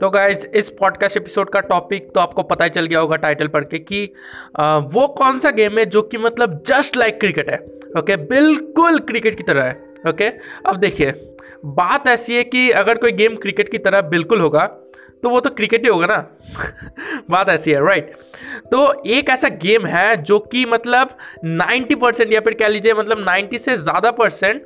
तो गाइज़ इस podcast episode का टॉपिक तो आपको पता ही चल गया होगा टाइटल पढ़ के कि आ, वो कौन सा गेम है जो कि मतलब जस्ट लाइक क्रिकेट है ओके बिल्कुल क्रिकेट की तरह है ओके अब देखिए बात ऐसी है कि अगर कोई गेम क्रिकेट की तरह बिल्कुल होगा तो वो तो क्रिकेट ही होगा ना? बात ऐसी है राइट तो एक ऐसा गेम है जो कि मतलब 90 परसेंट या फिर कह लीजिए मतलब 90 से ज़्यादा परसेंट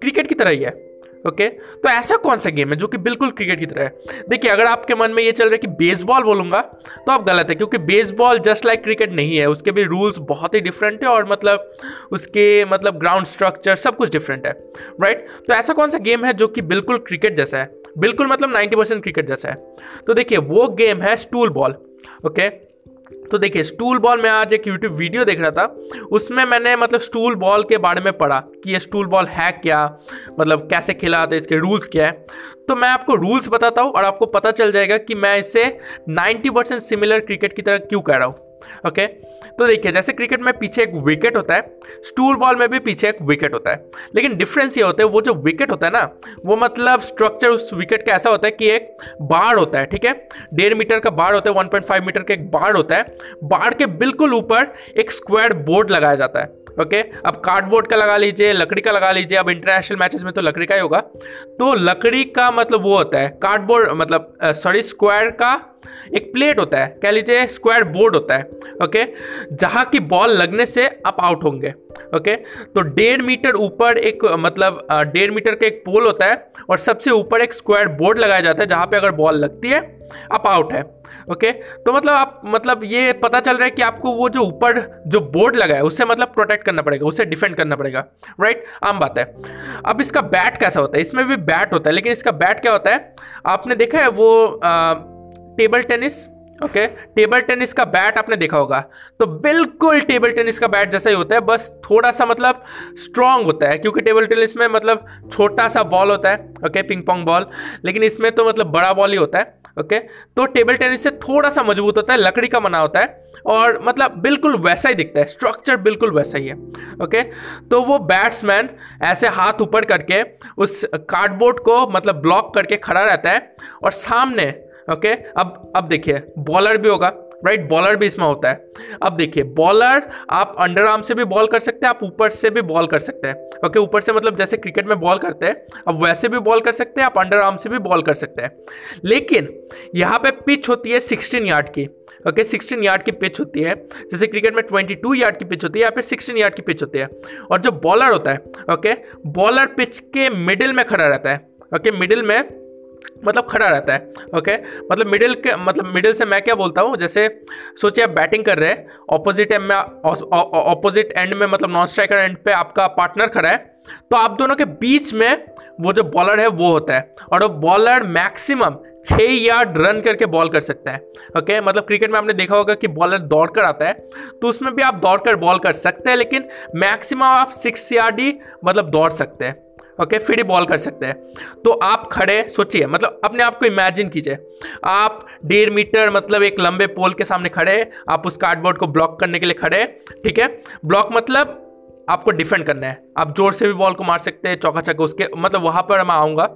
क्रिकेट की तरह ही है। ओके? तो ऐसा कौन सा गेम है जो कि बिल्कुल क्रिकेट की तरह है? देखिए, अगर आपके मन में ये चल रहा है कि बेसबॉल बोलूँगा तो आप गलत है, क्योंकि बेसबॉल जस्ट लाइक क्रिकेट नहीं है। उसके भी रूल्स बहुत ही डिफरेंट है और मतलब उसके मतलब ग्राउंड स्ट्रक्चर सब कुछ डिफरेंट है राइट तो ऐसा कौन सा गेम है जो कि बिल्कुल क्रिकेट जैसा है? बिल्कुल मतलब नाइन्टी परसेंट क्रिकेट जैसा है। तो देखिए, वो गेम है स्टूल बॉल ओके? तो देखिए स्टूल बॉल मैं आज एक यूट्यूब वीडियो देख रहा था। उसमें मैंने मतलब स्टूल बॉल के बारे में पढ़ा कि ये स्टूल बॉल है क्या मतलब कैसे खेला जाता है इसके रूल्स क्या है। तो मैं आपको रूल्स बताता हूँ और आपको पता चल जाएगा कि मैं इसे 90 परसेंट सिमिलर क्रिकेट की तरह क्यों कह रहा हूँ। ओके? तो देखिए, जैसे क्रिकेट में पीछे एक विकेट होता है, स्टूल बॉल में भी पीछे एक विकेट होता है। लेकिन डिफरेंस ये होता है, वो जो विकेट होता है ना, वो मतलब स्ट्रक्चर उस विकेट का ऐसा होता है कि एक बाढ़ होता है, ठीक है? डेढ़ मीटर का बाढ़ होता है वन पॉइंट फाइव मीटर का एक बाढ़ होता है। बाढ़ के बिल्कुल ऊपर एक स्क्वायर बोर्ड लगाया जाता है, ओके? okay? अब कार्डबोर्ड का लगा लीजिए, लकड़ी का लगा लीजिए, अब इंटरनेशनल मैचेस में तो लकड़ी का ही होगा। तो लकड़ी का मतलब वो होता है कार्डबोर्ड मतलब सॉरी स्क्वायर का एक प्लेट होता है कह लीजिए स्क्वायर बोर्ड होता है ओके जहाँ की बॉल लगने से आप आउट होंगे ओके तो डेढ़ मीटर ऊपर एक मतलब डेढ़ मीटर का एक पोल होता है और सबसे ऊपर एक स्क्वायर बोर्ड लगाया जाता है जहाँ पे अगर बॉल लगती है आप आउट है ओके तो मतलब आप मतलब ये पता चल रहा है कि आपको वो जो ऊपर जो बोर्ड लगा है उससे मतलब प्रोटेक्ट करना पड़ेगा उससे डिफेंड करना पड़ेगा राइट आम बात है। अब इसका बैट कैसा होता है? इसमें भी बैट होता है लेकिन इसका बैट क्या होता है? आपने देखा है वो आ, table tennis, okay? Table tennis का बैट आपने देखा होगा। तो बिल्कुल टेबल टेनिस का बैट जैसा ही होता है, बस थोड़ा सा मतलब स्ट्रांग होता है, क्योंकि टेबल टेनिस में मतलब छोटा सा बॉल होता है, ओके? पिंग पोंग बॉल लेकिन इसमें तो मतलब बड़ा बॉल ही होता है, ओके? तो टेबल टेनिस से थोड़ा सा मज़बूत होता है, लकड़ी का बना होता है, और मतलब बिल्कुल वैसा ही दिखता है स्ट्रक्चर बिल्कुल वैसा ही है, ओके? तो वो बैट्समैन ऐसे हाथ ऊपर करके, उस कार्डबोर्ड को मतलब ब्लॉक करके खड़ा रहता है, और सामने ओके अब अब देखिए बॉलर भी होगा राइट right, बॉलर भी इसमें होता है। अब देखिए बॉलर आप अंडर आर्म से भी बॉल कर सकते हैं आप ऊपर से भी बॉल कर सकते हैं। ओके okay, ऊपर से मतलब जैसे क्रिकेट में बॉल करते हैं अब वैसे भी बॉल कर सकते हैं आप अंडर आर्म से भी बॉल कर सकते हैं। लेकिन यहाँ पे पिच होती है सिक्सटीन यार्ड की। ओके सिक्सटीन यार्ड की पिच होती है। जैसे क्रिकेट में ट्वेंटी टू यार्ड की पिच होती है या फिर सिक्सटीन यार्ड की पिच होती है। और जो बॉलर होता है ओके okay, बॉलर पिच के मिडिल में खड़ा रहता है। ओके okay, मिडिल में मतलब खड़ा रहता है ओके मतलब मिडिल के मतलब मिडिल से मैं क्या बोलता हूँ, जैसे सोचिए आप बैटिंग कर रहे हैं ऑपोजिट एंड में ऑपोजिट एंड में मतलब नॉन स्ट्राइकर एंड पे आपका पार्टनर खड़ा है तो आप दोनों के बीच में वो जो बॉलर है, वो होता है। और वो बॉलर मैक्सिमम छः यार्ड रन करके बॉल कर सकता है ओके मतलब क्रिकेट में आपने देखा होगा कि बॉलर दौड़ कर आता है तो उसमें भी आप दौड़ कर बॉल कर सकते हैं, लेकिन मैक्सिमम आप सिक्स यार्ड ही मतलब दौड़ सकते हैं। ओके, फिर बॉल कर सकते हैं। तो आप खड़े, सोचिए मतलब अपने आप को इमेजिन कीजिए। आप डेढ़ मीटर मतलब एक लंबे पोल के सामने खड़े, आप उस कार्डबोर्ड को ब्लॉक करने के लिए खड़े, ठीक है? ब्लॉक मतलब आपको डिफेंड करना है। आप ज़ोर से भी बॉल को मार सकते हैं, चौका चक्का उसके मतलब वहाँ पर मैं आऊँगा।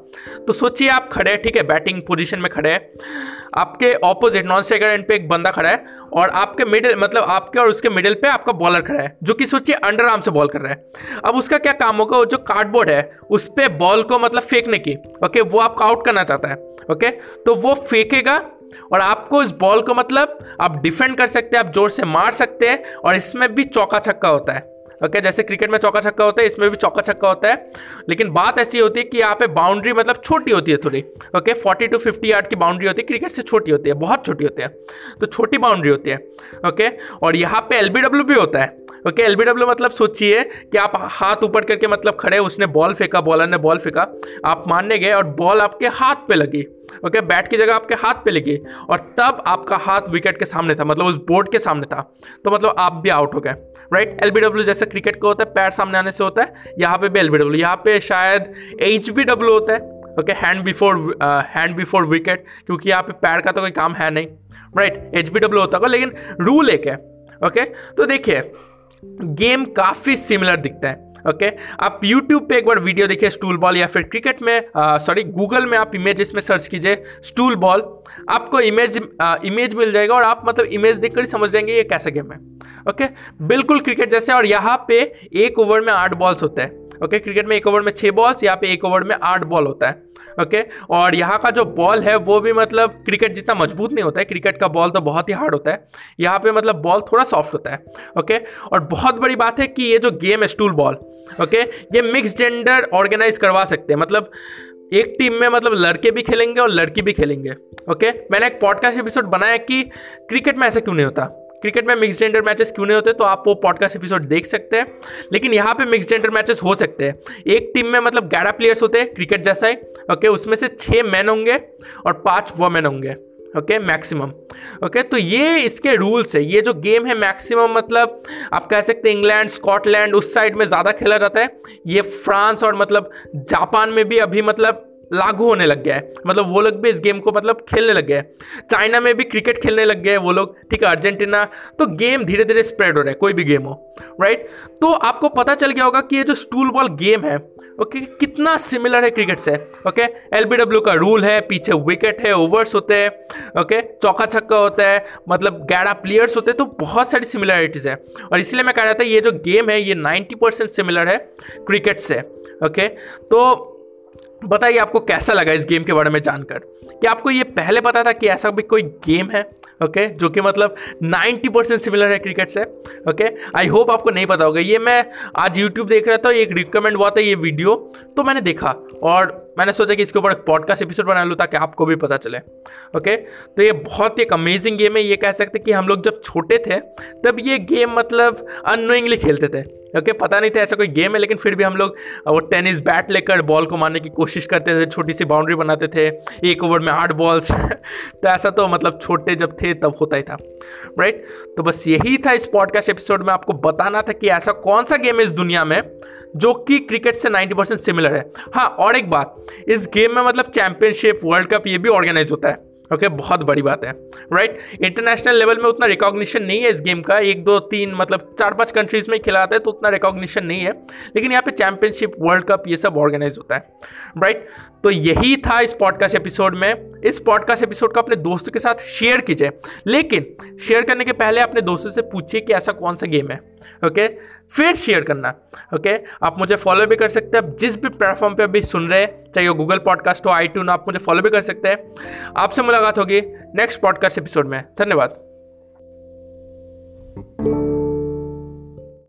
तो सोचिए आप खड़े हैं, ठीक है? बैटिंग पोजीशन में खड़े हैं। आपके ऑपोजिट नॉन स्ट्राइकर एंड पे एक बंदा खड़ा है और आपके मिडिल मतलब आपके और उसके मिडिल पे आपका बॉलर खड़ा है, जो कि सोचिए अंडर आर्म से बॉल कर रहा है। अब उसका क्या काम होगा? वो जो कार्डबोर्ड है, उस पर बॉल को मतलब फेंकने की ओके वो आपको आउट करना चाहता है ओके तो वो फेंकेगा और आपको इस बॉल को मतलब आप डिफेंड कर सकते हैं, आप ज़ोर से मार सकते हैं और इसमें भी चौका छक्का होता है। ओके जैसे क्रिकेट में चौका छक्का होता है, इसमें भी चौका छक्का होता है। लेकिन बात ऐसी होती है कि यहाँ पे बाउंड्री मतलब छोटी होती है थोड़ी। Okay forty to fifty yard की बाउंड्री होती है क्रिकेट से छोटी होती है, बहुत छोटी होती है। तो छोटी बाउंड्री होती है। ओके और यहाँ पे एलबीडब्ल्यू भी होता है। ओके एलबीडब्ल्यू मतलब सोचिए कि आप हाथ ऊपर करके मतलब खड़े, उसने बॉल फेंका बॉलर ने बॉल फेंका, आप मारने गए और बॉल आपके हाथ पे लगी। ओके okay, बैट की जगह आपके हाथ पे लगी और तब आपका हाथ विकेट के सामने था मतलब उस बोर्ड के सामने था। तो मतलब आप भी आउट हो गए। राइट एल जैसे क्रिकेट को होता है पैर सामने आने से होता है यहाँ पे भी एल बी यहाँ पे शायद एचबीडब्ल्यू होता है okay hand before hand before wicket क्योंकि यहाँ पे पैर का तो कोई काम है नहीं। राइट एच बी डब्ल्यू होता होगा लेकिन रूल एक है ओके okay? तो देखिए गेम काफ़ी सिमिलर दिखता है। ओके? आप यूट्यूब पे एक बार वीडियो देखिए स्टूल बॉल या फिर क्रिकेट में सॉरी गूगल में आप इमेज में सर्च कीजिए स्टूल बॉल आपको इमेज आ, इमेज मिल जाएगा और आप मतलब इमेज देखकर ही समझ जाएँगे ये कैसा गेम है ओके? बिल्कुल क्रिकेट जैसे और यहाँ पे एक ओवर में आठ बॉल्स होते हैं ओके, क्रिकेट में एक ओवर में छः बॉल्स यहाँ पे एक ओवर में आठ बॉल होता है, ओके? और यहाँ का जो बॉल है, वो भी मतलब क्रिकेट जितना मज़बूत नहीं होता है, क्रिकेट का बॉल तो बहुत ही हार्ड होता है, यहाँ पे मतलब बॉल थोड़ा सॉफ्ट होता है, ओके? और बहुत बड़ी बात है कि ये जो गेम है स्टूल बॉल ओके? ये मिक्स जेंडर ऑर्गेनाइज करवा सकते हैं मतलब एक टीम में मतलब लड़के भी खेलेंगे और लड़की भी खेलेंगे, ओके? मैंने एक पॉडकास्ट एपिसोड बनाया कि क्रिकेट में ऐसा क्यों नहीं होता? क्रिकेट में मिक्स जेंडर मैचेस क्यों नहीं होते तो आप वो पॉडकास्ट एपिसोड देख सकते हैं। लेकिन यहाँ पे मिक्स जेंडर मैचेस हो सकते हैं। एक टीम में मतलब ग्यारह प्लेयर्स होते हैं क्रिकेट जैसा ही ओके उसमें से छः मैन होंगे और पाँच वमेन होंगे ओके मैक्सिमम ओके तो ये इसके रूल्स है। ये जो गेम है मैक्सिमम मतलब आप कह सकते हैं इंग्लैंड स्कॉटलैंड उस साइड में ज़्यादा खेला जाता है। ये फ्रांस और मतलब जापान में भी अभी मतलब लागू होने लग गया है। मतलब वो लोग भी इस गेम को मतलब खेलने लग गए चाइना में भी क्रिकेट खेलने लग गए वो लोग। ठीक है अर्जेंटीना तो गेम धीरे धीरे स्प्रेड हो रहा है, कोई भी गेम हो राइट तो आपको पता चल गया होगा कि ये जो स्टूल बॉल गेम है ओके कितना सिमिलर है क्रिकेट से ओके एल बी डब्ल्यू का रूल है, पीछे विकेट है ओवर्स होते हैं ओके चौका छक्का होता है मतलब ग्यारह प्लेयर्स होते हैं तो बहुत सारी सिमिलरिटीज़ है। और इसलिए मैं कह रहा था ये जो गेम है, ये नाइन्टी परसेंट सिमिलर है क्रिकेट से ओके तो बताइए आपको कैसा लगा इस गेम के बारे में जानकर? क्या आपको ये पहले पता था कि ऐसा भी कोई गेम है? ओके? जो कि मतलब 90 परसेंट सिमिलर है क्रिकेट से। ओके आई होप आपको नहीं पता होगा। ये मैं आज यूट्यूब देख रहा था एक रिकमेंड हुआ था ये वीडियो तो मैंने देखा। और मैंने सोचा कि इसके ऊपर एक पॉडकास्ट एपिसोड बना लूँ ताकि आपको भी पता चले। ओके तो ये बहुत ही एक अमेजिंग गेम है। ये कह सकते कि हम लोग जब छोटे थे, तब ये गेम मतलब अनोइंगली खेलते थे। ओके पता नहीं था ऐसा कोई गेम है, लेकिन फिर भी हम लोग, वो टेनिस बैट लेकर बॉल को मारने की कोशिश करते थे, छोटी सी बाउंड्री बनाते थे, एक ओवर में आठ बॉल्स तो ऐसा तो मतलब छोटे जब थे, तब होता ही था। राइट तो बस यही था इस पॉडकास्ट एपिसोड में आपको बताना था कि ऐसा कौन सा गेम है इस दुनिया में जो कि क्रिकेट से 90 परसेंट सिमिलर है। हाँ और एक बात इस गेम में मतलब चैंपियनशिप वर्ल्ड कप ये भी ऑर्गेनाइज होता है। ओके okay, बहुत बड़ी बात है राइट इंटरनेशनल लेवल में उतना रिकॉग्निशन नहीं है इस गेम का। एक दो तीन मतलब चार पाँच कंट्रीज़ में खिलाते हैं तो उतना रिकॉग्निशन नहीं है। लेकिन यहाँ पे चैंपियनशिप वर्ल्ड कप ये सब ऑर्गेनाइज होता है राइट right? तो यही था इस पॉडकास्ट एपिसोड में। इस पॉडकास्ट एपिसोड को अपने दोस्तों के साथ शेयर कीजिए। लेकिन शेयर करने के पहले अपने दोस्तों से पूछिए कि ऐसा कौन सा गेम है ओके फिर शेयर करना ओके आप मुझे फॉलो भी कर सकते हैं। जिस भी प्लेटफॉर्म पे अभी सुन रहे हैं, चाहे वो गूगल पॉडकास्ट हो आई आप मुझे फॉलो भी कर सकते हैं। आपसे मुलाकात होगी नेक्स्ट पॉडकास्ट एपिसोड में। धन्यवाद।